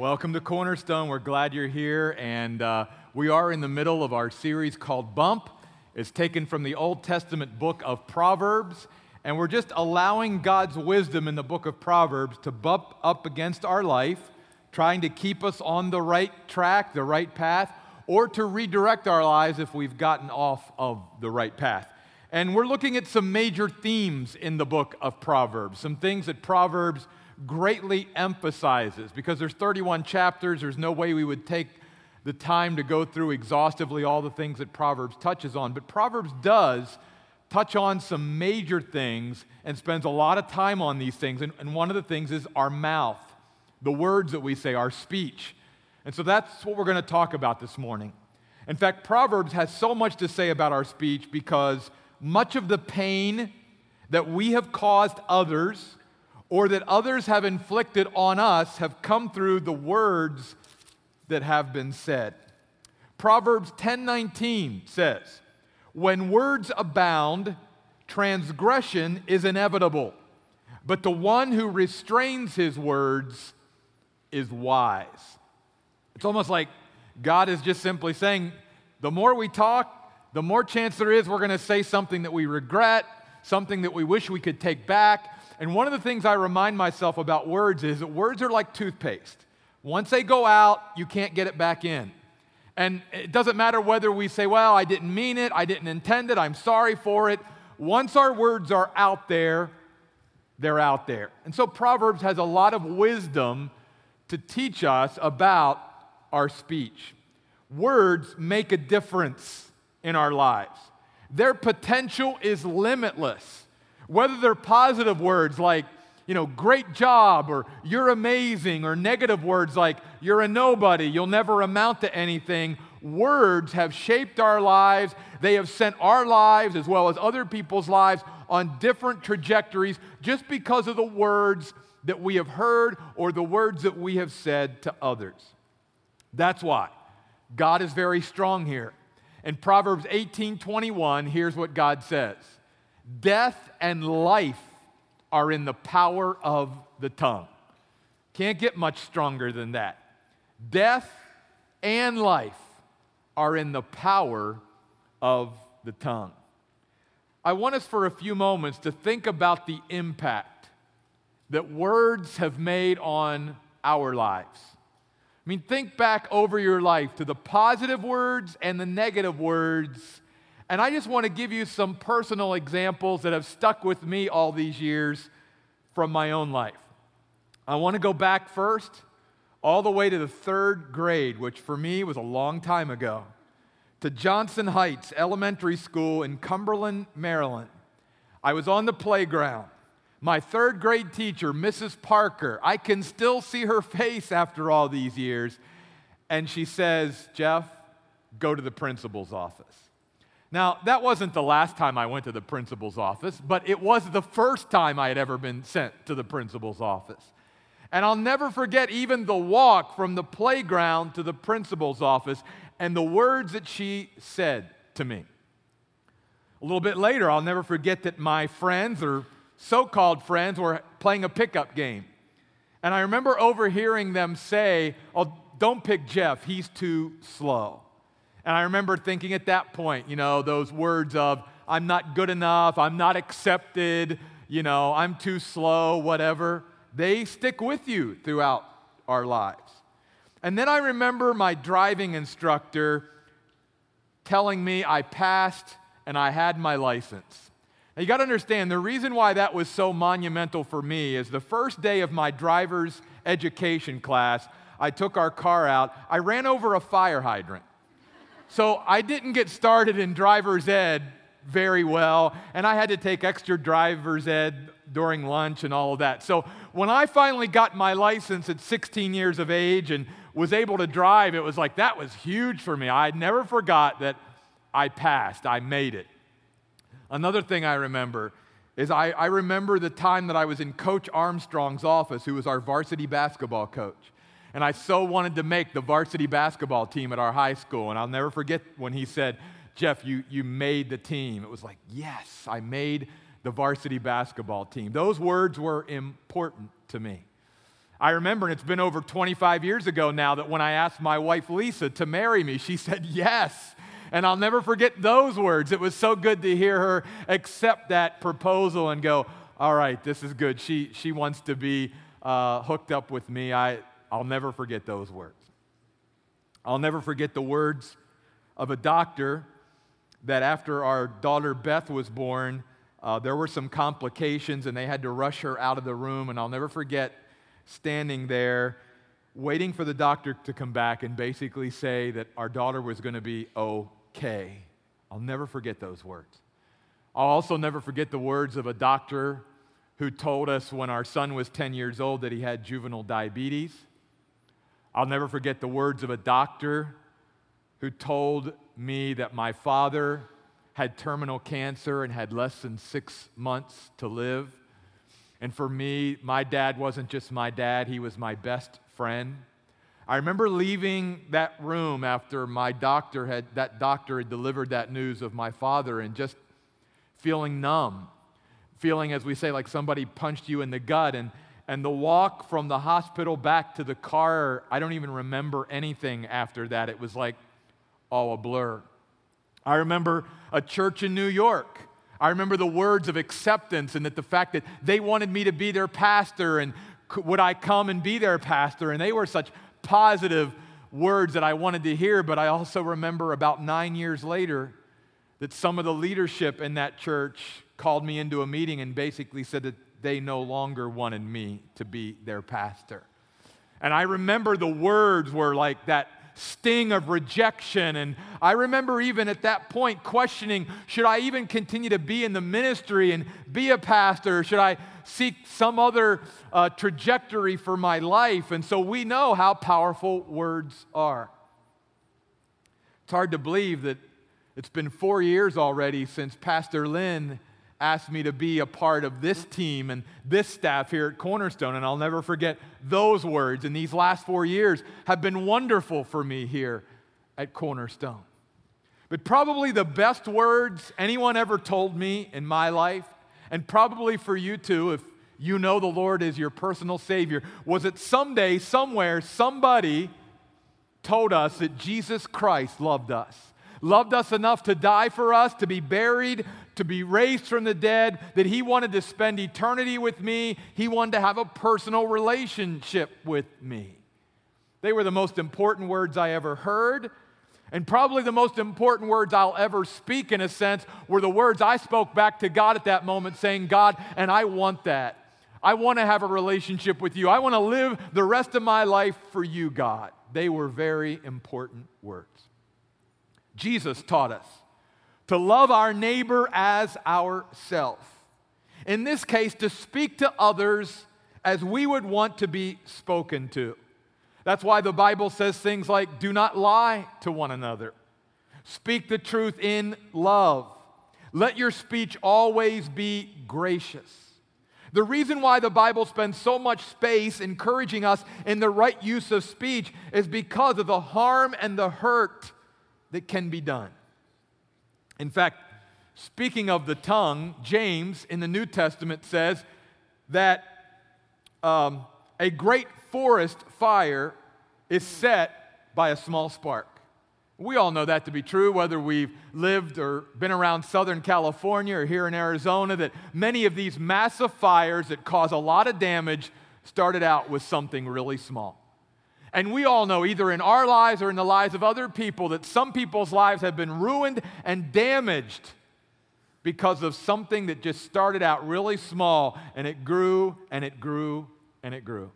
Welcome to Cornerstone. We're glad you're here. And uh, we are in the middle of our series called Bump. It's taken from the Old Testament book of Proverbs. And we're just allowing God's wisdom in the book of Proverbs to bump up against our life, trying to keep us on the right track, the right path, or to redirect our lives if we've gotten off of the right path. And we're looking at some major themes in the book of Proverbs, some things that Proverbs greatly emphasizes because there's 31 chapters there's no way we would take the time to go through exhaustively all the things that proverbs touches on. But proverbs does touch on some major things and spends a lot of time on these things. And, and one of the things is our mouth the words that we say our speech. And so that's what we're going to talk about this morning. In fact proverbs has so much to say about our speech because much of the pain that we have caused others or that others have inflicted on us have come through the words that have been said. Proverbs 10:19 says, "When words abound, transgression is inevitable, but the one who restrains his words is wise." It's almost like God is just simply saying, the more we talk, the more chance there is we're going to say something that we regret, something that we wish we could take back, and one of the things I remind myself about words is that words are like toothpaste. Once they go out, you can't get it back in. And it doesn't matter whether we say, well, I didn't mean it, I didn't intend it, I'm sorry for it. Once our words are out there, they're out there. And so Proverbs has a lot of wisdom to teach us about our speech. Words make a difference in our lives, their potential is limitless. Whether they're positive words like, you know, great job or you're amazing, or negative words like you're a nobody, you'll never amount to anything, words have shaped our lives. They have sent our lives as well as other people's lives on different trajectories just because of the words that we have heard or the words that we have said to others. That's why God is very strong here. In Proverbs 18:21, here's what God says. Death and life are in the power of the tongue. Can't get much stronger than that. Death and life are in the power of the tongue. I want us for a few moments to think about the impact that words have made on our lives. I mean, think back over your life to the positive words and the negative words and I just want to give you some personal examples that have stuck with me all these years from my own life. I want to go back first, all the way to the third grade, which for me was a long time ago, to Johnson Heights Elementary School in Cumberland, Maryland. I was on the playground. My third grade teacher, Mrs. Parker, I can still see her face after all these years. And she says, Jeff, go to the principal's office. Now, that wasn't the last time I went to the principal's office, but it was the first time I had ever been sent to the principal's office. And I'll never forget even the walk from the playground to the principal's office and the words that she said to me. A little bit later, I'll never forget that my friends, or so called friends, were playing a pickup game. And I remember overhearing them say, Oh, don't pick Jeff, he's too slow. And I remember thinking at that point, you know, those words of, I'm not good enough, I'm not accepted, you know, I'm too slow, whatever, they stick with you throughout our lives. And then I remember my driving instructor telling me I passed and I had my license. Now you got to understand the reason why that was so monumental for me is the first day of my driver's education class, I took our car out, I ran over a fire hydrant. So I didn't get started in driver's ed very well, and I had to take extra driver's ed during lunch and all of that. So when I finally got my license at 16 years of age and was able to drive, it was like that was huge for me. I never forgot that I passed, I made it. Another thing I remember is I, I remember the time that I was in Coach Armstrong's office, who was our varsity basketball coach. And I so wanted to make the varsity basketball team at our high school. And I'll never forget when he said, Jeff, you, you made the team. It was like, yes, I made the varsity basketball team. Those words were important to me. I remember, and it's been over 25 years ago now, that when I asked my wife Lisa to marry me, she said yes. And I'll never forget those words. It was so good to hear her accept that proposal and go, all right, this is good. She, she wants to be uh, hooked up with me. I, I'll never forget those words. I'll never forget the words of a doctor that after our daughter Beth was born, uh, there were some complications and they had to rush her out of the room. And I'll never forget standing there waiting for the doctor to come back and basically say that our daughter was going to be okay. I'll never forget those words. I'll also never forget the words of a doctor who told us when our son was 10 years old that he had juvenile diabetes. I'll never forget the words of a doctor who told me that my father had terminal cancer and had less than six months to live. And for me, my dad wasn't just my dad, he was my best friend. I remember leaving that room after my doctor had that doctor had delivered that news of my father and just feeling numb. Feeling as we say like somebody punched you in the gut and and the walk from the hospital back to the car, I don't even remember anything after that. It was like all a blur. I remember a church in New York I remember the words of acceptance and that the fact that they wanted me to be their pastor and would I come and be their pastor? And they were such positive words that I wanted to hear. But I also remember about nine years later that some of the leadership in that church called me into a meeting and basically said that they no longer wanted me to be their pastor. And I remember the words were like that sting of rejection. And I remember even at that point questioning should I even continue to be in the ministry and be a pastor? Should I seek some other uh, trajectory for my life? And so we know how powerful words are. It's hard to believe that it's been four years already since Pastor Lynn asked me to be a part of this team and this staff here at Cornerstone. And I'll never forget those words. And these last four years have been wonderful for me here at Cornerstone. But probably the best words anyone ever told me in my life, and probably for you too, if you know the Lord is your personal Savior, was that someday, somewhere, somebody told us that Jesus Christ loved us loved us enough to die for us, to be buried, to be raised from the dead, that He wanted to spend eternity with me. He wanted to have a personal relationship with me. They were the most important words I ever heard. And probably the most important words I'll ever speak, in a sense, were the words I spoke back to God at that moment, saying, God, and I want that. I want to have a relationship with you. I want to live the rest of my life for you, God. They were very important words. Jesus taught us to love our neighbor as ourself. In this case, to speak to others as we would want to be spoken to. That's why the Bible says things like, do not lie to one another, speak the truth in love, let your speech always be gracious. The reason why the Bible spends so much space encouraging us in the right use of speech is because of the harm and the hurt that can be done. In fact, speaking of the tongue, James in the New Testament says that um, a great forest fire is set by a small spark. We all know that to be true, whether we've lived or been around Southern California or here in Arizona, that many of these massive fires that cause a lot of damage started out with something really small. And we all know, either in our lives or in the lives of other people, that some people's lives have been ruined and damaged because of something that just started out really small and it grew and it grew and it grew.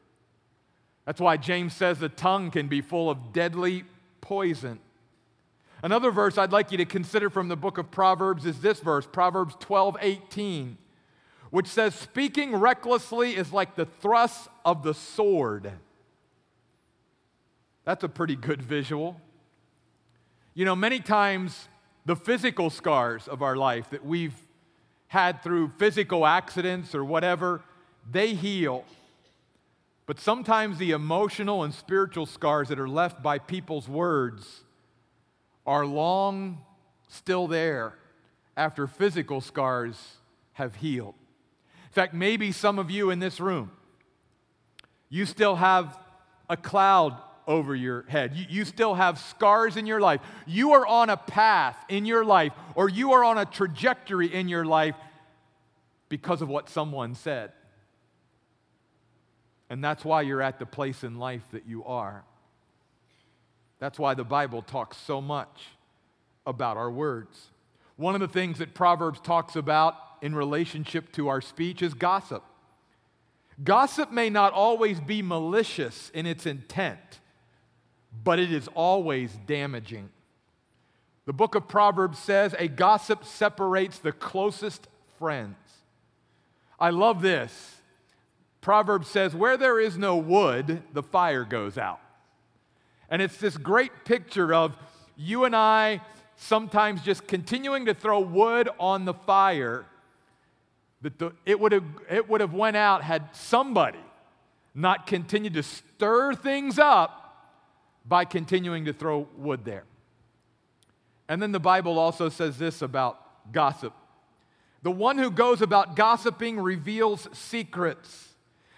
That's why James says the tongue can be full of deadly poison. Another verse I'd like you to consider from the book of Proverbs is this verse, Proverbs 12 18, which says, Speaking recklessly is like the thrust of the sword. That's a pretty good visual. You know, many times the physical scars of our life that we've had through physical accidents or whatever, they heal. But sometimes the emotional and spiritual scars that are left by people's words are long still there after physical scars have healed. In fact, maybe some of you in this room You still have a cloud over your head. You, you, still have scars in your life. You are on a path in your life, or you are on a trajectory in your life because of what someone said. And that's why you're at the place in life that you are. That's why the Bible talks so much about our words. One of the things that Proverbs talks about in relationship to our speech is gossip. Gossip may not always be malicious in its intent, but it is always damaging. The book of Proverbs says a gossip separates the closest friends. I love this. Proverbs says, Where there is no wood, the fire goes out. And it's this great picture of you and I sometimes just continuing to throw wood on the fire that the, it, would have, it would have went out had somebody not continued to stir things up by continuing to throw wood there. And then the Bible also says this about gossip. The one who goes about gossiping reveals secrets.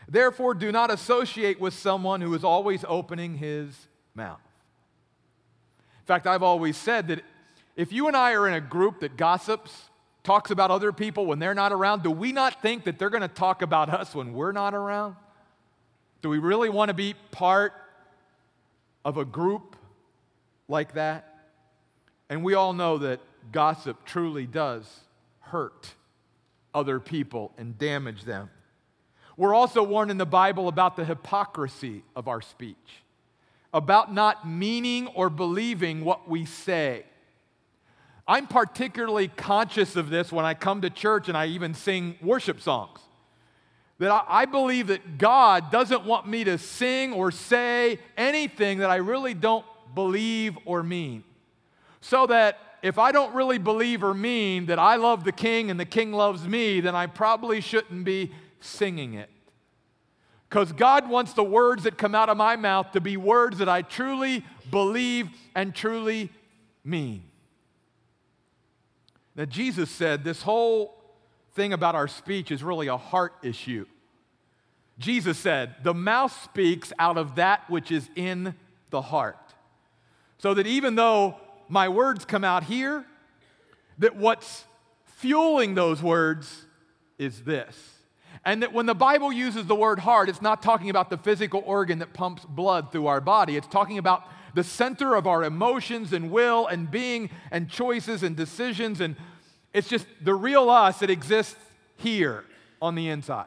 Therefore, do not associate with someone who is always opening his mouth. In fact, I've always said that if you and I are in a group that gossips, talks about other people when they're not around, do we not think that they're going to talk about us when we're not around? Do we really want to be part of a group like that? And we all know that gossip truly does hurt other people and damage them. We're also warned in the Bible about the hypocrisy of our speech, about not meaning or believing what we say. I'm particularly conscious of this when I come to church and I even sing worship songs. That I, believe that God doesn't want me to sing or say anything that I really don't believe or mean. So that if I don't really believe or mean that I love the king and the king loves me, then I probably shouldn't be singing it. Because God wants the words that come out of my mouth to be words that I truly believe and truly mean. Now, Jesus said this whole thing about our speech is really a heart issue. Jesus said, The mouth speaks out of that which is in the heart. So that even though my words come out here, that what's fueling those words is this. And that when the Bible uses the word heart, it's not talking about the physical organ that pumps blood through our body. It's talking about the center of our emotions and will and being and choices and decisions. And it's just the real us that exists here on the inside.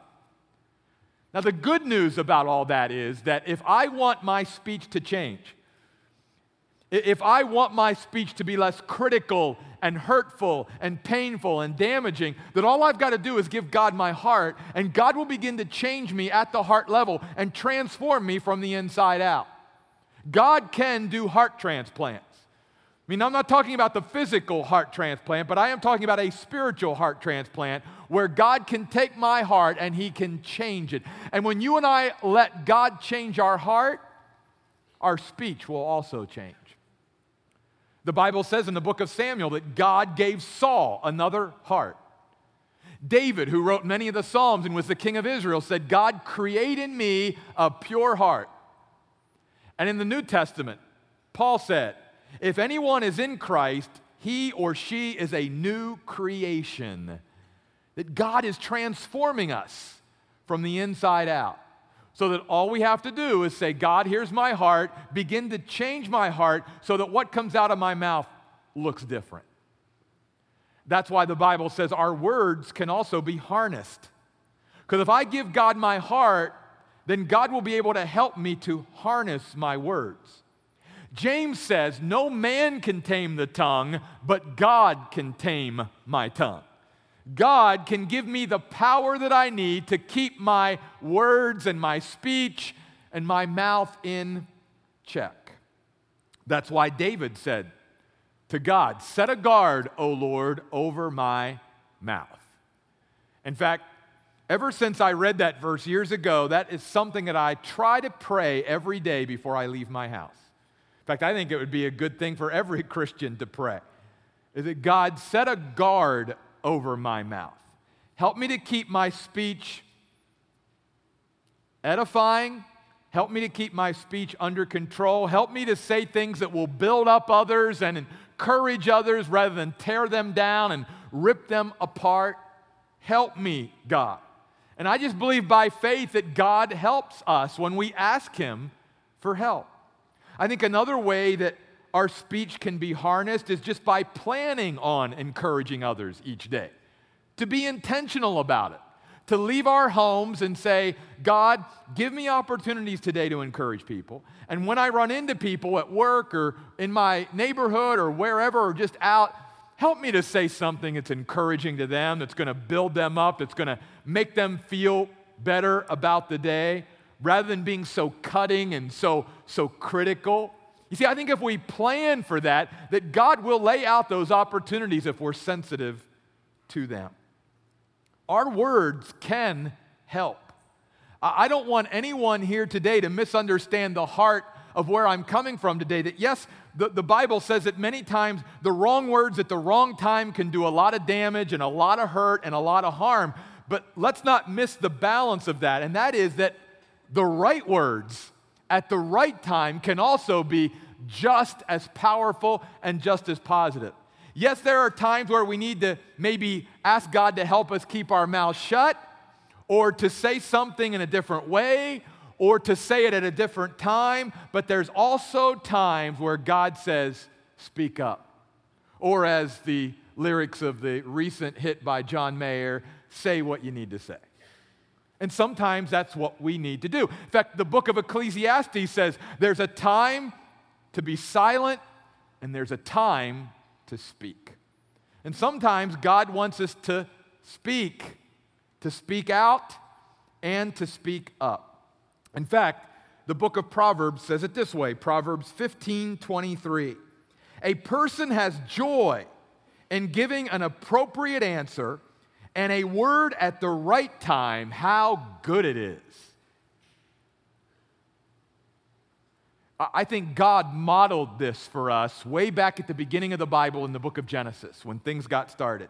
Now, the good news about all that is that if I want my speech to change, if I want my speech to be less critical and hurtful and painful and damaging, that all I've got to do is give God my heart, and God will begin to change me at the heart level and transform me from the inside out. God can do heart transplants. I mean, I'm not talking about the physical heart transplant, but I am talking about a spiritual heart transplant where God can take my heart and He can change it. And when you and I let God change our heart, our speech will also change. The Bible says in the book of Samuel that God gave Saul another heart. David, who wrote many of the Psalms and was the king of Israel, said, God, create in me a pure heart. And in the New Testament, Paul said, If anyone is in Christ, he or she is a new creation. That God is transforming us from the inside out. So that all we have to do is say, God, here's my heart, begin to change my heart so that what comes out of my mouth looks different. That's why the Bible says our words can also be harnessed. Because if I give God my heart, then God will be able to help me to harness my words. James says, No man can tame the tongue, but God can tame my tongue. God can give me the power that I need to keep my words and my speech and my mouth in check. That's why David said to God, Set a guard, O Lord, over my mouth. In fact, Ever since I read that verse years ago, that is something that I try to pray every day before I leave my house. In fact, I think it would be a good thing for every Christian to pray. Is that God set a guard over my mouth. Help me to keep my speech edifying Help me to keep my speech under control. Help me to say things that will build up others and encourage others rather than tear them down and rip them apart. Help me, God. And I just believe by faith that God helps us when we ask Him for help. I think another way that our speech can be harnessed is just by planning on encouraging others each day, to be intentional about it, to leave our homes and say, God, give me opportunities today to encourage people. And when I run into people at work or in my neighborhood or wherever or just out, help me to say something that's encouraging to them, that's going to build them up, that's going to make them feel better about the day, rather than being so cutting and so, so critical. You see, I think if we plan for that, that God will lay out those opportunities if we're sensitive to them. Our words can help. I don't want anyone here today to misunderstand the heart of where I'm coming from today. That yes, the, the Bible says that many times the wrong words at the wrong time can do a lot of damage and a lot of hurt and a lot of harm. But let's not miss the balance of that, and that is that the right words at the right time can also be just as powerful and just as positive. Yes, there are times where we need to maybe ask God to help us keep our mouth shut or to say something in a different way or to say it at a different time, but there's also times where God says, speak up. Or as the lyrics of the recent hit by John Mayer, say what you need to say. And sometimes that's what we need to do. In fact, the book of Ecclesiastes says there's a time to be silent and there's a time to speak. And sometimes God wants us to speak, to speak out and to speak up. In fact, the book of Proverbs says it this way Proverbs 15 23. A person has joy in giving an appropriate answer and a word at the right time, how good it is. I think God modeled this for us way back at the beginning of the Bible in the book of Genesis when things got started.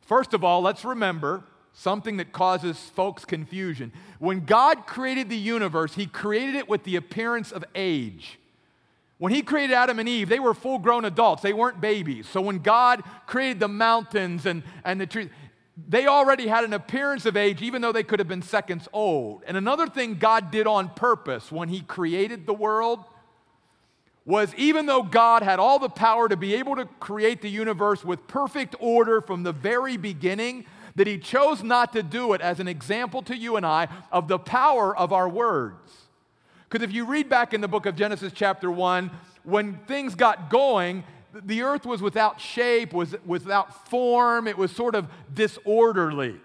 First of all, let's remember something that causes folks confusion. When God created the universe, He created it with the appearance of age. When He created Adam and Eve, they were full grown adults, they weren't babies. So when God created the mountains and, and the trees, they already had an appearance of age, even though they could have been seconds old. And another thing God did on purpose when He created the world was even though God had all the power to be able to create the universe with perfect order from the very beginning, that He chose not to do it as an example to you and I of the power of our words. Because if you read back in the book of Genesis, chapter 1, when things got going, the earth was without shape, was without form, it was sort of disorderly.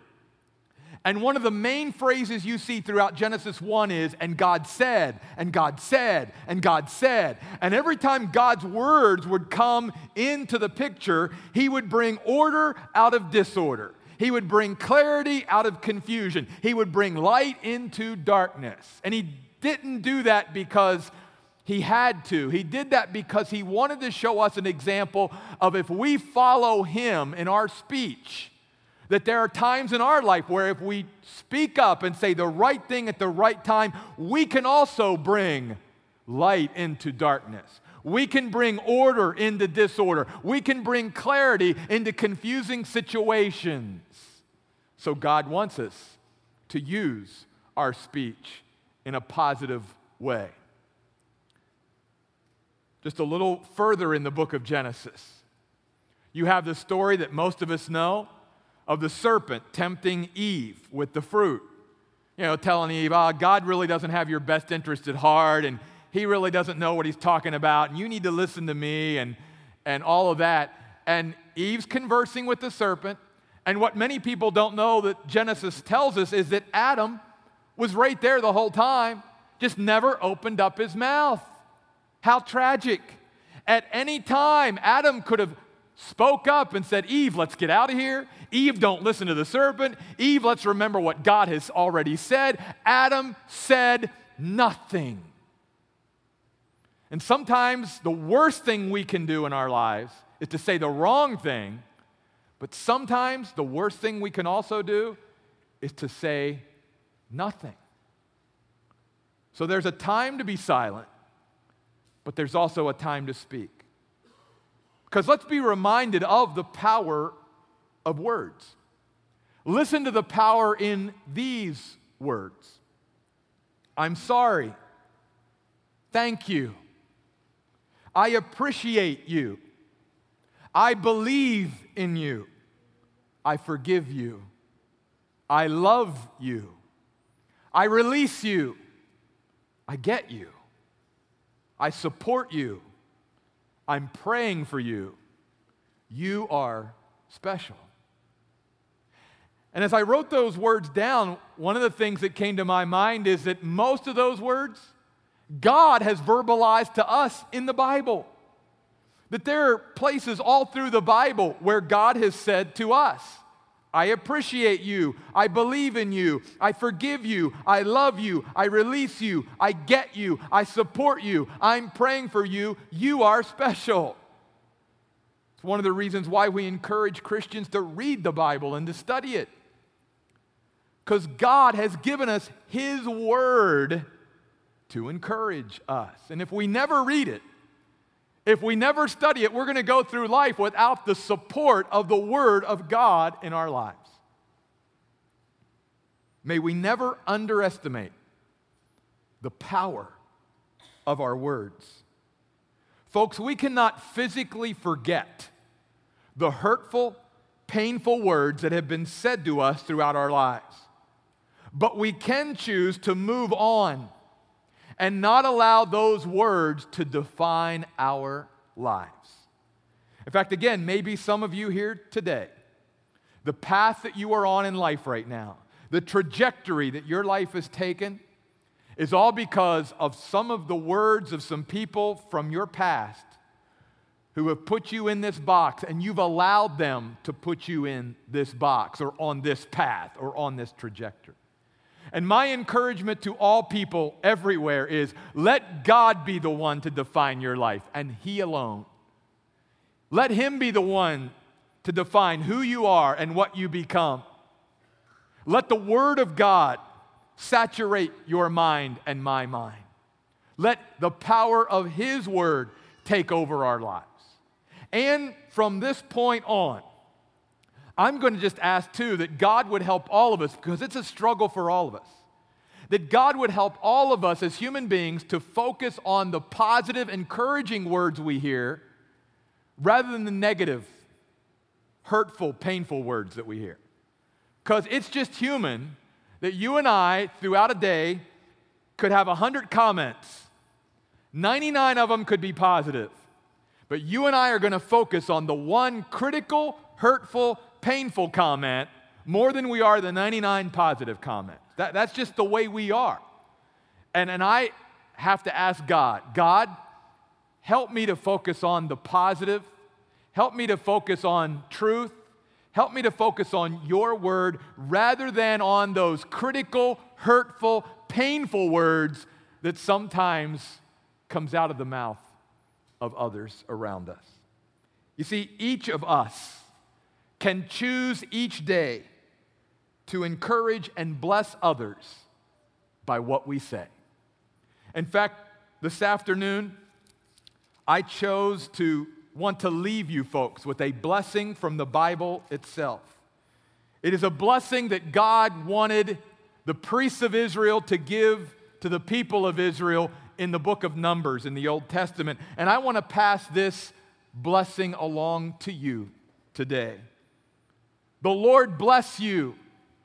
And one of the main phrases you see throughout Genesis 1 is, and God said, and God said, and God said. And every time God's words would come into the picture, He would bring order out of disorder. He would bring clarity out of confusion. He would bring light into darkness. And He didn't do that because he had to. He did that because he wanted to show us an example of if we follow him in our speech, that there are times in our life where if we speak up and say the right thing at the right time, we can also bring light into darkness. We can bring order into disorder. We can bring clarity into confusing situations. So God wants us to use our speech in a positive way just a little further in the book of Genesis. You have the story that most of us know of the serpent tempting Eve with the fruit. You know, telling Eve, oh, God really doesn't have your best interest at heart, and he really doesn't know what he's talking about, and you need to listen to me, and, and all of that. And Eve's conversing with the serpent. And what many people don't know that Genesis tells us is that Adam was right there the whole time, just never opened up his mouth. How tragic. At any time, Adam could have spoke up and said, Eve, let's get out of here. Eve, don't listen to the serpent. Eve, let's remember what God has already said. Adam said nothing. And sometimes the worst thing we can do in our lives is to say the wrong thing, but sometimes the worst thing we can also do is to say nothing. So there's a time to be silent, but there's also a time to speak. Because let's be reminded of the power of words. Listen to the power in these words I'm sorry. Thank you. I appreciate you. I believe in you. I forgive you. I love you. I release you. I get you. I support you. I'm praying for you. You are special. And as I wrote those words down, one of the things that came to my mind is that most of those words, God has verbalized to us in the Bible. That there are places all through the Bible where God has said to us, I appreciate you. I believe in you. I forgive you. I love you. I release you. I get you. I support you. I'm praying for you. You are special. It's one of the reasons why we encourage Christians to read the Bible and to study it. Because God has given us His Word to encourage us. And if we never read it, if we never study it, we're going to go through life without the support of the Word of God in our lives. May we never underestimate the power of our words. Folks, we cannot physically forget the hurtful, painful words that have been said to us throughout our lives. But we can choose to move on and not allow those words to define our lives. In fact, again, maybe some of you here today, the path that you are on in life right now, the trajectory that your life has taken, is all because of some of the words of some people from your past who have put you in this box and you've allowed them to put you in this box or on this path or on this trajectory. And my encouragement to all people everywhere is let God be the one to define your life and He alone. Let Him be the one to define who you are and what you become. Let the Word of God saturate your mind and my mind. Let the power of His Word take over our lives. And from this point on, I'm going to just ask too that God would help all of us because it's a struggle for all of us. That God would help all of us as human beings to focus on the positive, encouraging words we hear rather than the negative, hurtful, painful words that we hear. Because it's just human that you and I, throughout a day, could have 100 comments. 99 of them could be positive. But you and I are going to focus on the one critical, hurtful, painful comment more than we are the 99 positive comments. That, that's just the way we are. And, and I have to ask God, God, help me to focus on the positive, help me to focus on truth, help me to focus on your word rather than on those critical, hurtful, painful words that sometimes comes out of the mouth of others around us. You see, each of us can choose each day to encourage and bless others by what we say. In fact, this afternoon, I chose to want to leave you folks with a blessing from the Bible itself. It is a blessing that God wanted the priests of Israel to give to the people of Israel in the book of Numbers in the Old Testament. And I want to pass this blessing along to you today. The Lord bless you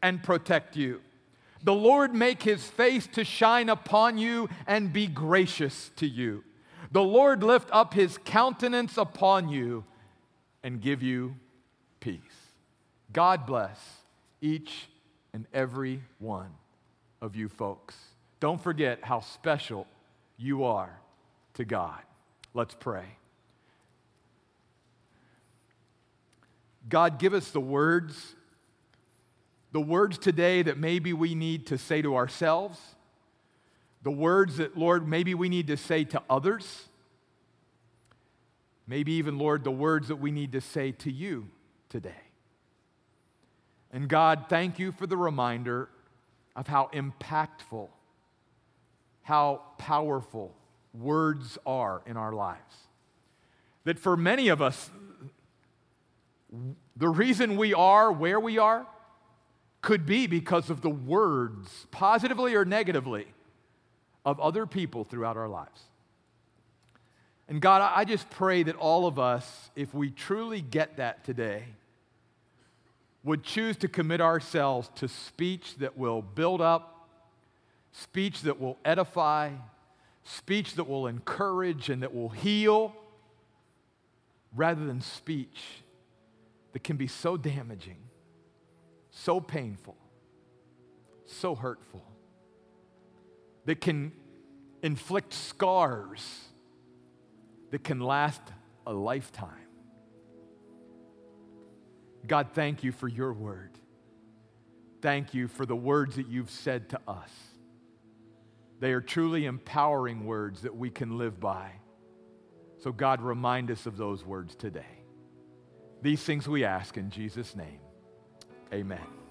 and protect you. The Lord make his face to shine upon you and be gracious to you. The Lord lift up his countenance upon you and give you peace. God bless each and every one of you folks. Don't forget how special you are to God. Let's pray. God, give us the words, the words today that maybe we need to say to ourselves, the words that, Lord, maybe we need to say to others, maybe even, Lord, the words that we need to say to you today. And God, thank you for the reminder of how impactful, how powerful words are in our lives. That for many of us, the reason we are where we are could be because of the words, positively or negatively, of other people throughout our lives. And God, I just pray that all of us, if we truly get that today, would choose to commit ourselves to speech that will build up, speech that will edify, speech that will encourage and that will heal, rather than speech that can be so damaging, so painful, so hurtful, that can inflict scars that can last a lifetime. God, thank you for your word. Thank you for the words that you've said to us. They are truly empowering words that we can live by. So, God, remind us of those words today. These things we ask in Jesus' name. Amen.